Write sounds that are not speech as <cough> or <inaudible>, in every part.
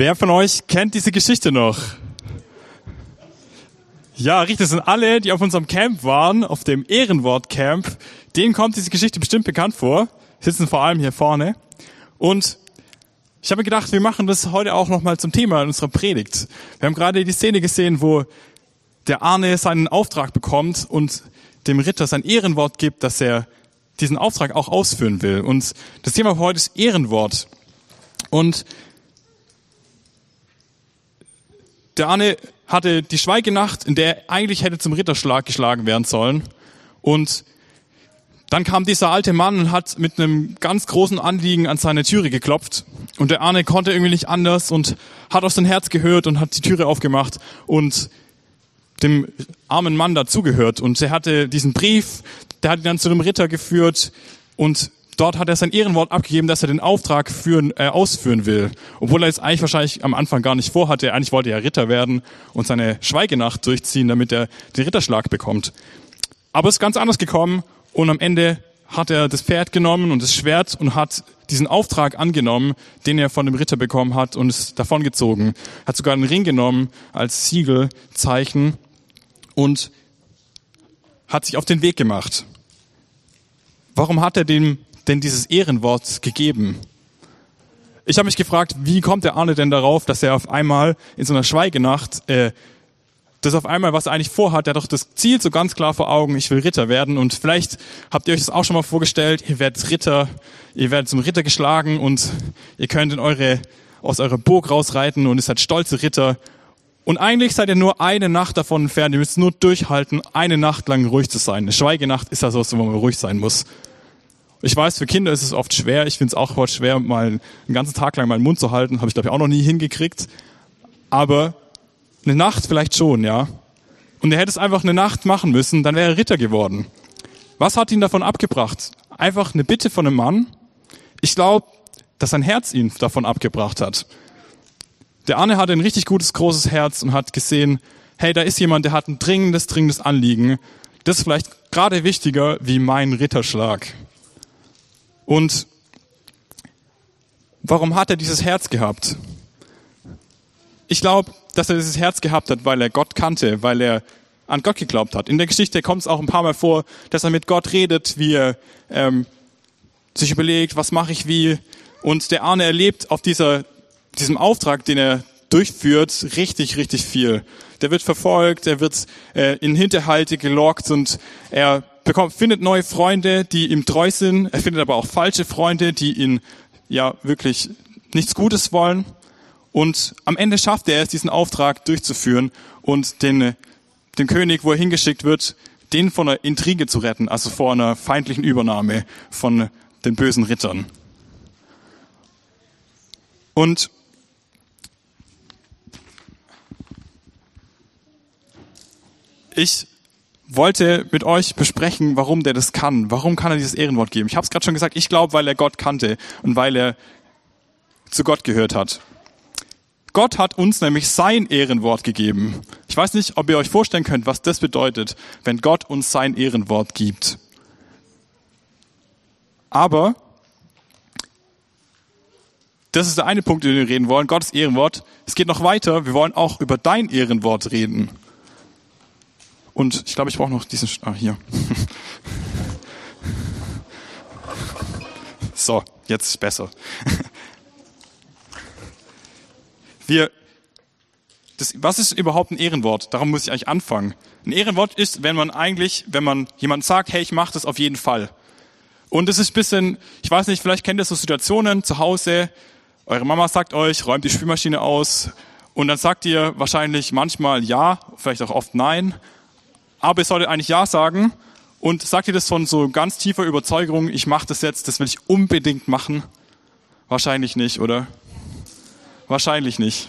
Wer von euch kennt diese Geschichte noch? Ja, richtig, das sind alle, die auf unserem Camp waren, auf dem Ehrenwort-Camp. Denen kommt diese Geschichte bestimmt bekannt vor. Sitzen vor allem hier vorne. Und ich habe gedacht, wir machen das heute auch nochmal zum Thema in unserer Predigt. Wir haben gerade die Szene gesehen, wo der Arne seinen Auftrag bekommt und dem Ritter sein Ehrenwort gibt, dass er diesen Auftrag auch ausführen will. Und das Thema heute ist Ehrenwort. Und der Arne hatte die Schweigenacht, in der er eigentlich hätte zum Ritterschlag geschlagen werden sollen. Und dann kam dieser alte Mann und hat mit einem ganz großen Anliegen an seine Türe geklopft. Und der Arne konnte irgendwie nicht anders und hat auf sein Herz gehört und hat die Türe aufgemacht und dem armen Mann dazugehört. Und er hatte diesen Brief, der hat ihn dann zu dem Ritter geführt und dort hat er sein Ehrenwort abgegeben, dass er den Auftrag führen, äh, ausführen will. Obwohl er jetzt eigentlich wahrscheinlich am Anfang gar nicht vorhatte. Eigentlich wollte er Ritter werden und seine Schweigenacht durchziehen, damit er den Ritterschlag bekommt. Aber es ist ganz anders gekommen und am Ende hat er das Pferd genommen und das Schwert und hat diesen Auftrag angenommen, den er von dem Ritter bekommen hat und ist davongezogen. Hat sogar einen Ring genommen als Siegelzeichen und hat sich auf den Weg gemacht. Warum hat er dem denn dieses Ehrenwort gegeben? Ich habe mich gefragt, wie kommt der Arne denn darauf, dass er auf einmal in so einer Schweigenacht, äh, das auf einmal, was er eigentlich vorhat, er hat doch das Ziel so ganz klar vor Augen, ich will Ritter werden. Und vielleicht habt ihr euch das auch schon mal vorgestellt, ihr werdet Ritter, ihr werdet zum Ritter geschlagen und ihr könnt in eure, aus eurer Burg rausreiten und ihr seid stolze Ritter. Und eigentlich seid ihr nur eine Nacht davon entfernt, ihr müsst nur durchhalten, eine Nacht lang ruhig zu sein. Eine Schweigenacht ist ja so, wo man ruhig sein muss. Ich weiß, für Kinder ist es oft schwer. Ich finde es auch oft schwer, mal einen ganzen Tag lang meinen Mund zu halten. Habe ich, glaube ich, auch noch nie hingekriegt. Aber eine Nacht vielleicht schon, ja. Und er hätte es einfach eine Nacht machen müssen, dann wäre er Ritter geworden. Was hat ihn davon abgebracht? Einfach eine Bitte von einem Mann? Ich glaube, dass sein Herz ihn davon abgebracht hat. Der Arne hatte ein richtig gutes, großes Herz und hat gesehen, hey, da ist jemand, der hat ein dringendes, dringendes Anliegen. Das ist vielleicht gerade wichtiger wie mein Ritterschlag. Und warum hat er dieses Herz gehabt? Ich glaube, dass er dieses Herz gehabt hat, weil er Gott kannte, weil er an Gott geglaubt hat. In der Geschichte kommt es auch ein paar Mal vor, dass er mit Gott redet, wie er ähm, sich überlegt, was mache ich wie. Und der Arne erlebt auf dieser, diesem Auftrag, den er durchführt, richtig, richtig viel. Der wird verfolgt, er wird äh, in Hinterhalte gelockt und er bekommt, findet neue Freunde, die ihm treu sind. Er findet aber auch falsche Freunde, die ihn ja wirklich nichts Gutes wollen. Und am Ende schafft er es, diesen Auftrag durchzuführen und den, den König, wo er hingeschickt wird, den von einer Intrige zu retten, also vor einer feindlichen Übernahme von den bösen Rittern. Und ich wollte mit euch besprechen, warum der das kann. Warum kann er dieses Ehrenwort geben? Ich habe es gerade schon gesagt, ich glaube, weil er Gott kannte und weil er zu Gott gehört hat. Gott hat uns nämlich sein Ehrenwort gegeben. Ich weiß nicht, ob ihr euch vorstellen könnt, was das bedeutet, wenn Gott uns sein Ehrenwort gibt. Aber das ist der eine Punkt, über den wir reden wollen, Gottes Ehrenwort. Es geht noch weiter, wir wollen auch über dein Ehrenwort reden. Und ich glaube, ich brauche noch diesen. Ah, hier. <laughs> so, jetzt besser. <laughs> Wir, das, was ist überhaupt ein Ehrenwort? Darum muss ich eigentlich anfangen. Ein Ehrenwort ist, wenn man eigentlich, wenn man jemand sagt, hey, ich mache das auf jeden Fall. Und es ist bisschen, ich weiß nicht, vielleicht kennt ihr so Situationen zu Hause, eure Mama sagt euch, räumt die Spülmaschine aus und dann sagt ihr wahrscheinlich manchmal ja, vielleicht auch oft nein, aber ihr solltet eigentlich ja sagen und sagt ihr das von so ganz tiefer Überzeugung, ich mache das jetzt, das will ich unbedingt machen? Wahrscheinlich nicht, oder? Wahrscheinlich nicht.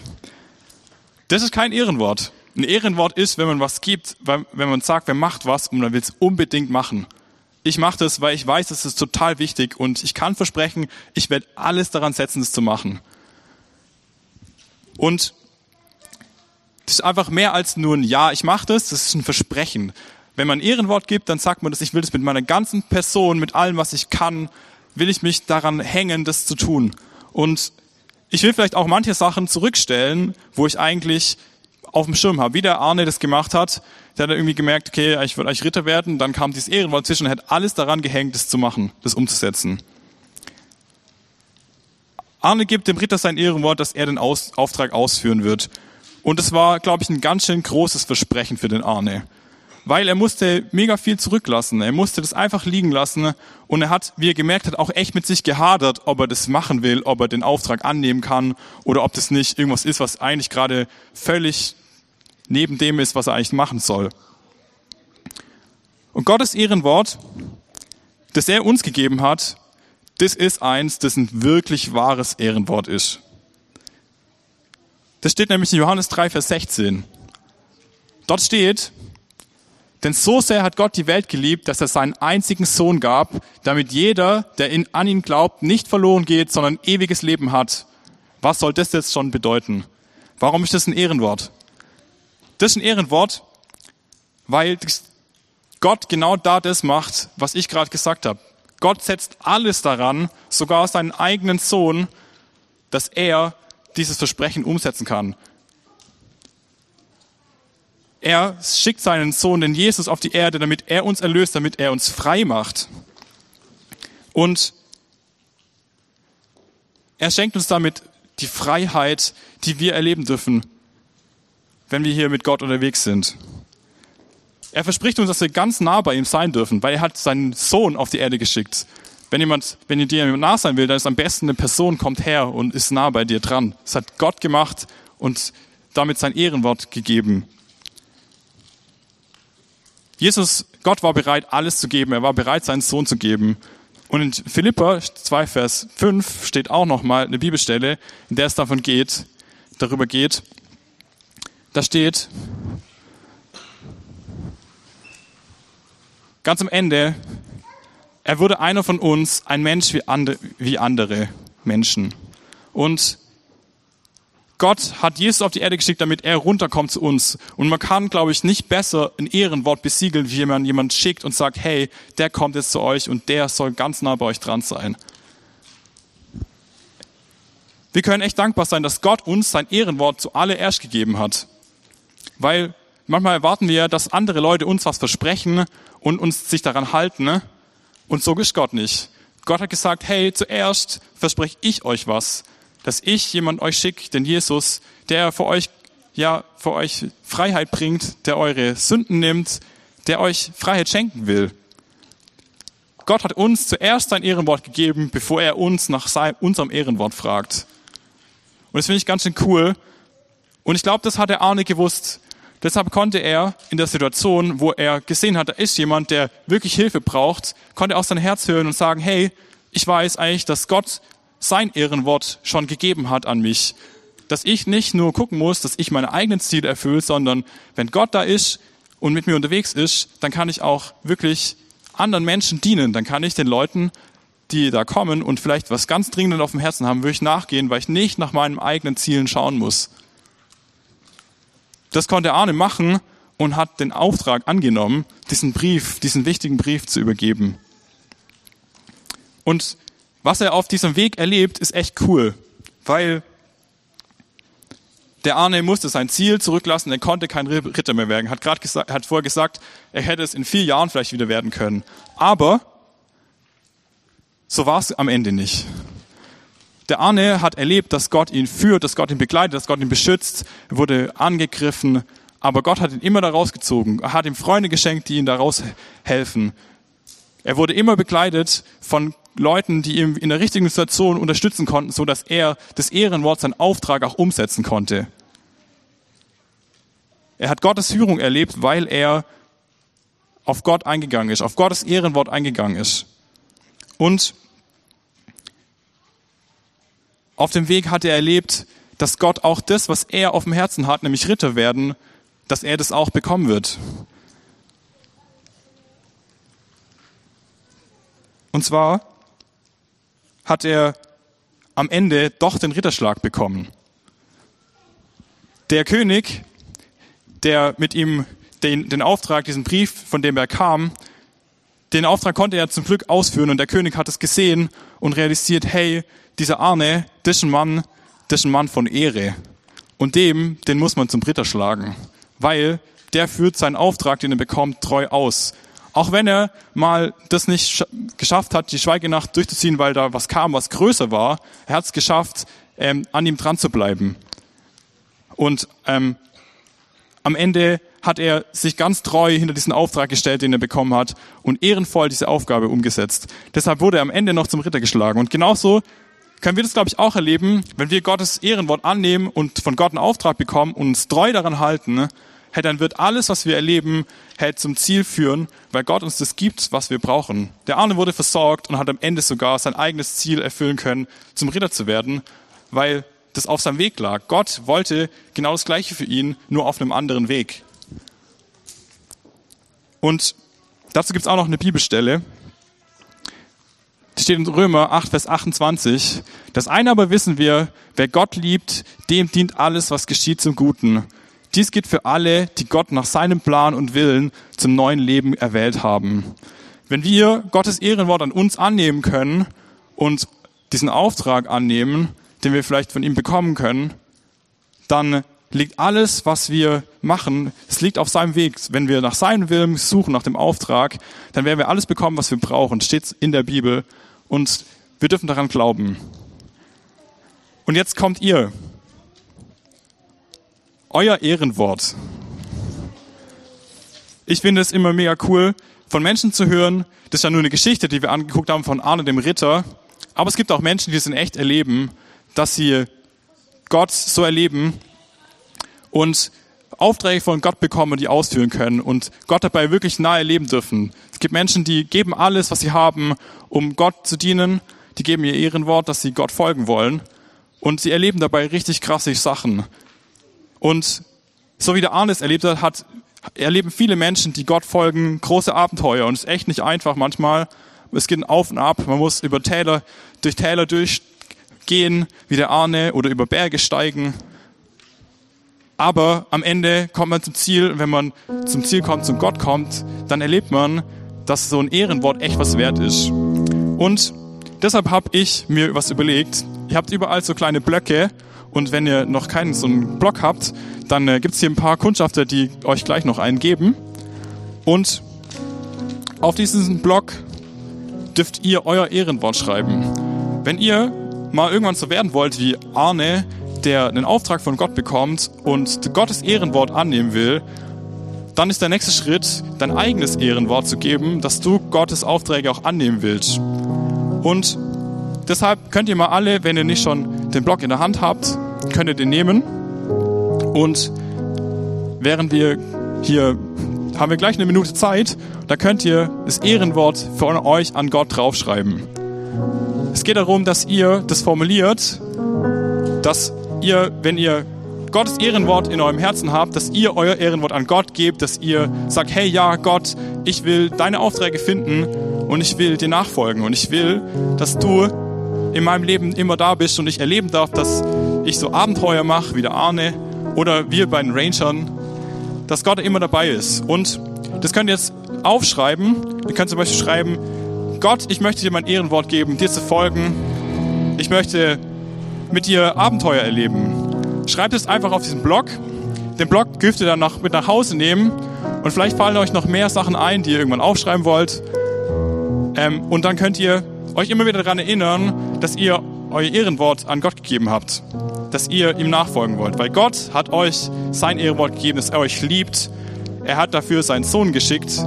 Das ist kein Ehrenwort. Ein Ehrenwort ist, wenn man was gibt, wenn man sagt, wer macht was und man will es unbedingt machen. Ich mache das, weil ich weiß, es ist total wichtig und ich kann versprechen, ich werde alles daran setzen, es zu machen. Und ist einfach mehr als nur ein Ja, ich mache das, das ist ein Versprechen. Wenn man Ehrenwort gibt, dann sagt man das, ich will das mit meiner ganzen Person, mit allem, was ich kann, will ich mich daran hängen, das zu tun. Und ich will vielleicht auch manche Sachen zurückstellen, wo ich eigentlich auf dem Schirm habe. Wie der Arne das gemacht hat, der hat irgendwie gemerkt, okay, ich will eigentlich Ritter werden, dann kam dieses Ehrenwort zwischen und hat alles daran gehängt, das zu machen, das umzusetzen. Arne gibt dem Ritter sein Ehrenwort, dass er den Aus Auftrag ausführen wird. Und es war, glaube ich, ein ganz schön großes Versprechen für den Arne weil er musste mega viel zurücklassen. Er musste das einfach liegen lassen und er hat, wie er gemerkt hat, auch echt mit sich gehadert, ob er das machen will, ob er den Auftrag annehmen kann oder ob das nicht irgendwas ist, was eigentlich gerade völlig neben dem ist, was er eigentlich machen soll. Und Gottes Ehrenwort, das er uns gegeben hat, das ist eins, das ein wirklich wahres Ehrenwort ist. Das steht nämlich in Johannes 3, Vers 16. Dort steht, denn so sehr hat Gott die Welt geliebt, dass er seinen einzigen Sohn gab, damit jeder, der in, an ihn glaubt, nicht verloren geht, sondern ewiges Leben hat. Was soll das jetzt schon bedeuten? Warum ist das ein Ehrenwort? Das ist ein Ehrenwort, weil Gott genau da das macht, was ich gerade gesagt habe. Gott setzt alles daran, sogar seinen eigenen Sohn, dass er dieses Versprechen umsetzen kann. Er schickt seinen Sohn, den Jesus, auf die Erde, damit er uns erlöst, damit er uns frei macht. Und er schenkt uns damit die Freiheit, die wir erleben dürfen, wenn wir hier mit Gott unterwegs sind. Er verspricht uns, dass wir ganz nah bei ihm sein dürfen, weil er hat seinen Sohn auf die Erde geschickt. Wenn jemand, wenn dir jemand nah sein will, dann ist am besten eine Person kommt her und ist nah bei dir dran. Das hat Gott gemacht und damit sein Ehrenwort gegeben. Jesus, Gott war bereit, alles zu geben. Er war bereit, seinen Sohn zu geben. Und in Philippa 2, Vers 5 steht auch nochmal eine Bibelstelle, in der es davon geht, darüber geht. Da steht, ganz am Ende, er wurde einer von uns, ein Mensch wie andere, wie andere Menschen. Und Gott hat Jesus auf die Erde geschickt, damit er runterkommt zu uns. Und man kann, glaube ich, nicht besser ein Ehrenwort besiegeln, wie man jemand schickt und sagt, hey, der kommt jetzt zu euch und der soll ganz nah bei euch dran sein. Wir können echt dankbar sein, dass Gott uns sein Ehrenwort zuallererst gegeben hat. Weil manchmal erwarten wir, dass andere Leute uns was versprechen und uns sich daran halten. Und so ist Gott nicht. Gott hat gesagt, hey, zuerst verspreche ich euch was dass ich jemand euch schicke, den Jesus, der für euch, ja, für euch Freiheit bringt, der eure Sünden nimmt, der euch Freiheit schenken will. Gott hat uns zuerst sein Ehrenwort gegeben, bevor er uns nach seinem, unserem Ehrenwort fragt. Und das finde ich ganz schön cool. Und ich glaube, das hat der Arne gewusst. Deshalb konnte er in der Situation, wo er gesehen hat, da ist jemand, der wirklich Hilfe braucht, konnte auch sein Herz hören und sagen, hey, ich weiß eigentlich, dass Gott sein Ehrenwort schon gegeben hat an mich. Dass ich nicht nur gucken muss, dass ich meine eigenen Ziele erfülle, sondern wenn Gott da ist und mit mir unterwegs ist, dann kann ich auch wirklich anderen Menschen dienen. Dann kann ich den Leuten, die da kommen und vielleicht was ganz dringend auf dem Herzen haben, wirklich nachgehen, weil ich nicht nach meinen eigenen Zielen schauen muss. Das konnte Arne machen und hat den Auftrag angenommen, diesen Brief, diesen wichtigen Brief zu übergeben. Und was er auf diesem Weg erlebt, ist echt cool, weil der Arne musste sein Ziel zurücklassen, er konnte kein Ritter mehr werden. Hat gerade gesagt, hat vorher gesagt, er hätte es in vier Jahren vielleicht wieder werden können. Aber so war es am Ende nicht. Der Arne hat erlebt, dass Gott ihn führt, dass Gott ihn begleitet, dass Gott ihn beschützt. Er wurde angegriffen, aber Gott hat ihn immer da rausgezogen. Er hat ihm Freunde geschenkt, die ihn daraus helfen. Er wurde immer begleitet von Leuten, die ihm in der richtigen Situation unterstützen konnten, so dass er das Ehrenwort, seinen Auftrag auch umsetzen konnte. Er hat Gottes Führung erlebt, weil er auf Gott eingegangen ist, auf Gottes Ehrenwort eingegangen ist. Und auf dem Weg hat er erlebt, dass Gott auch das, was er auf dem Herzen hat, nämlich Ritter werden, dass er das auch bekommen wird. Und zwar hat er am Ende doch den Ritterschlag bekommen. Der König, der mit ihm den, den Auftrag, diesen Brief, von dem er kam, den Auftrag konnte er zum Glück ausführen und der König hat es gesehen und realisiert, hey, dieser Arne, das ist ein Mann, das ist ein Mann von Ehre. Und dem, den muss man zum Ritter schlagen, weil der führt seinen Auftrag, den er bekommt, treu aus. Auch wenn er mal das nicht geschafft hat, die Schweigenacht durchzuziehen, weil da was kam, was größer war, er hat es geschafft, ähm, an ihm dran zu bleiben. Und ähm, am Ende hat er sich ganz treu hinter diesen Auftrag gestellt, den er bekommen hat und ehrenvoll diese Aufgabe umgesetzt. Deshalb wurde er am Ende noch zum Ritter geschlagen. Und genauso können wir das, glaube ich, auch erleben, wenn wir Gottes Ehrenwort annehmen und von Gott einen Auftrag bekommen und uns treu daran halten, hey, dann wird alles, was wir erleben, hey, zum Ziel führen, weil Gott uns das gibt, was wir brauchen. Der Arne wurde versorgt und hat am Ende sogar sein eigenes Ziel erfüllen können, zum Ritter zu werden, weil das auf seinem Weg lag. Gott wollte genau das Gleiche für ihn, nur auf einem anderen Weg. Und dazu gibt es auch noch eine Bibelstelle. Die steht in Römer 8, Vers 28. Das eine aber wissen wir, wer Gott liebt, dem dient alles, was geschieht zum Guten. Dies gilt für alle, die Gott nach seinem Plan und Willen zum neuen Leben erwählt haben. Wenn wir Gottes Ehrenwort an uns annehmen können und diesen Auftrag annehmen, den wir vielleicht von ihm bekommen können, dann liegt alles, was wir machen, es liegt auf seinem Weg. Wenn wir nach seinem Willen suchen, nach dem Auftrag, dann werden wir alles bekommen, was wir brauchen. Steht in der Bibel. Und wir dürfen daran glauben. Und jetzt kommt ihr. Euer Ehrenwort. Ich finde es immer mega cool, von Menschen zu hören. Das ist ja nur eine Geschichte, die wir angeguckt haben von Arne dem Ritter. Aber es gibt auch Menschen, die es in echt erleben dass sie Gott so erleben und Aufträge von Gott bekommen die ausführen können und Gott dabei wirklich nahe leben dürfen. Es gibt Menschen, die geben alles, was sie haben, um Gott zu dienen. Die geben ihr Ehrenwort, dass sie Gott folgen wollen. Und sie erleben dabei richtig krasse Sachen. Und so wie der Arnes erlebt hat, hat erleben viele Menschen, die Gott folgen, große Abenteuer. Und es ist echt nicht einfach manchmal. Es geht auf und ab. Man muss über Täler, durch Täler durch, gehen wie der Arne oder über Berge steigen. Aber am Ende kommt man zum Ziel. Wenn man zum Ziel kommt, zum Gott kommt, dann erlebt man, dass so ein Ehrenwort echt was wert ist. Und deshalb habe ich mir was überlegt. Ihr habt überall so kleine Blöcke. Und wenn ihr noch keinen so einen Block habt, dann äh, gibt es hier ein paar Kundschafter, die euch gleich noch einen geben. Und auf diesen Block dürft ihr euer Ehrenwort schreiben. Wenn ihr mal irgendwann so werden wollt wie Arne, der einen Auftrag von Gott bekommt und Gottes Ehrenwort annehmen will, dann ist der nächste Schritt, dein eigenes Ehrenwort zu geben, dass du Gottes Aufträge auch annehmen willst. Und deshalb könnt ihr mal alle, wenn ihr nicht schon den Block in der Hand habt, könnt ihr den nehmen. Und während wir hier haben wir gleich eine Minute Zeit, da könnt ihr das Ehrenwort von euch an Gott draufschreiben. Es geht darum, dass ihr das formuliert, dass ihr, wenn ihr Gottes Ehrenwort in eurem Herzen habt, dass ihr euer Ehrenwort an Gott gebt, dass ihr sagt, hey ja, Gott, ich will deine Aufträge finden und ich will dir nachfolgen und ich will, dass du in meinem Leben immer da bist und ich erleben darf, dass ich so Abenteuer mache, wie der Arne oder wir bei den Rangern, dass Gott immer dabei ist. Und das könnt ihr jetzt aufschreiben. Ihr könnt zum Beispiel schreiben, Gott, ich möchte dir mein Ehrenwort geben, dir zu folgen. Ich möchte mit dir Abenteuer erleben. Schreibt es einfach auf diesen Blog. Den Blog dürft ihr dann noch mit nach Hause nehmen. Und vielleicht fallen euch noch mehr Sachen ein, die ihr irgendwann aufschreiben wollt. Ähm, und dann könnt ihr euch immer wieder daran erinnern, dass ihr euer Ehrenwort an Gott gegeben habt. Dass ihr ihm nachfolgen wollt. Weil Gott hat euch sein Ehrenwort gegeben, dass er euch liebt. Er hat dafür seinen Sohn geschickt.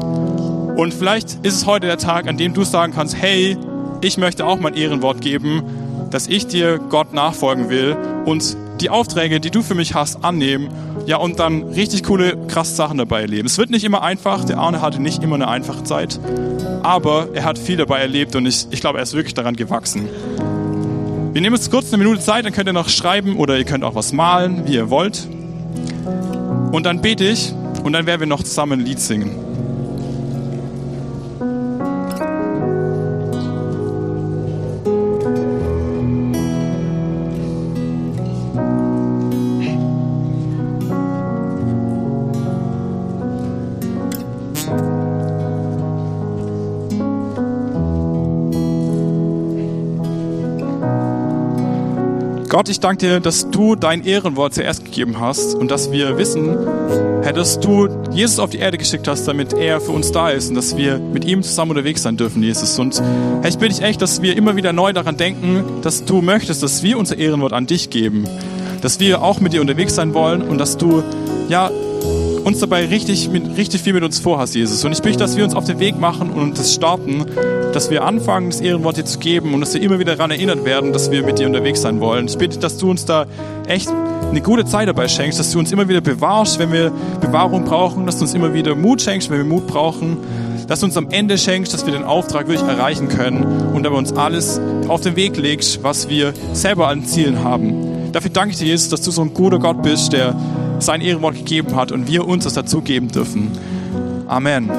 Und vielleicht ist es heute der Tag, an dem du sagen kannst, hey, ich möchte auch mein Ehrenwort geben, dass ich dir Gott nachfolgen will und die Aufträge, die du für mich hast, annehmen. Ja, und dann richtig coole, krasse Sachen dabei erleben. Es wird nicht immer einfach. Der Arne hatte nicht immer eine einfache Zeit. Aber er hat viel dabei erlebt und ich, ich glaube, er ist wirklich daran gewachsen. Wir nehmen jetzt kurz eine Minute Zeit, dann könnt ihr noch schreiben oder ihr könnt auch was malen, wie ihr wollt. Und dann bete ich und dann werden wir noch zusammen ein Lied singen. Gott, ich danke dir, dass du dein Ehrenwort zuerst gegeben hast und dass wir wissen, Herr, dass du Jesus auf die Erde geschickt hast, damit er für uns da ist und dass wir mit ihm zusammen unterwegs sein dürfen, Jesus. Und Herr, ich bitte dich echt, dass wir immer wieder neu daran denken, dass du möchtest, dass wir unser Ehrenwort an dich geben, dass wir auch mit dir unterwegs sein wollen und dass du, ja, uns dabei richtig, mit, richtig viel mit uns vorhast, Jesus. Und ich bitte, dass wir uns auf den Weg machen und das starten, dass wir anfangen, das Ehrenwort dir zu geben und dass wir immer wieder daran erinnert werden, dass wir mit dir unterwegs sein wollen. Ich bitte, dass du uns da echt eine gute Zeit dabei schenkst, dass du uns immer wieder bewahrst, wenn wir Bewahrung brauchen, dass du uns immer wieder Mut schenkst, wenn wir Mut brauchen, dass du uns am Ende schenkst, dass wir den Auftrag wirklich erreichen können und dabei uns alles auf den Weg legst, was wir selber an Zielen haben. Dafür danke ich dir, Jesus, dass du so ein guter Gott bist, der sein Ehrenwort gegeben hat und wir uns das dazugeben dürfen. Amen.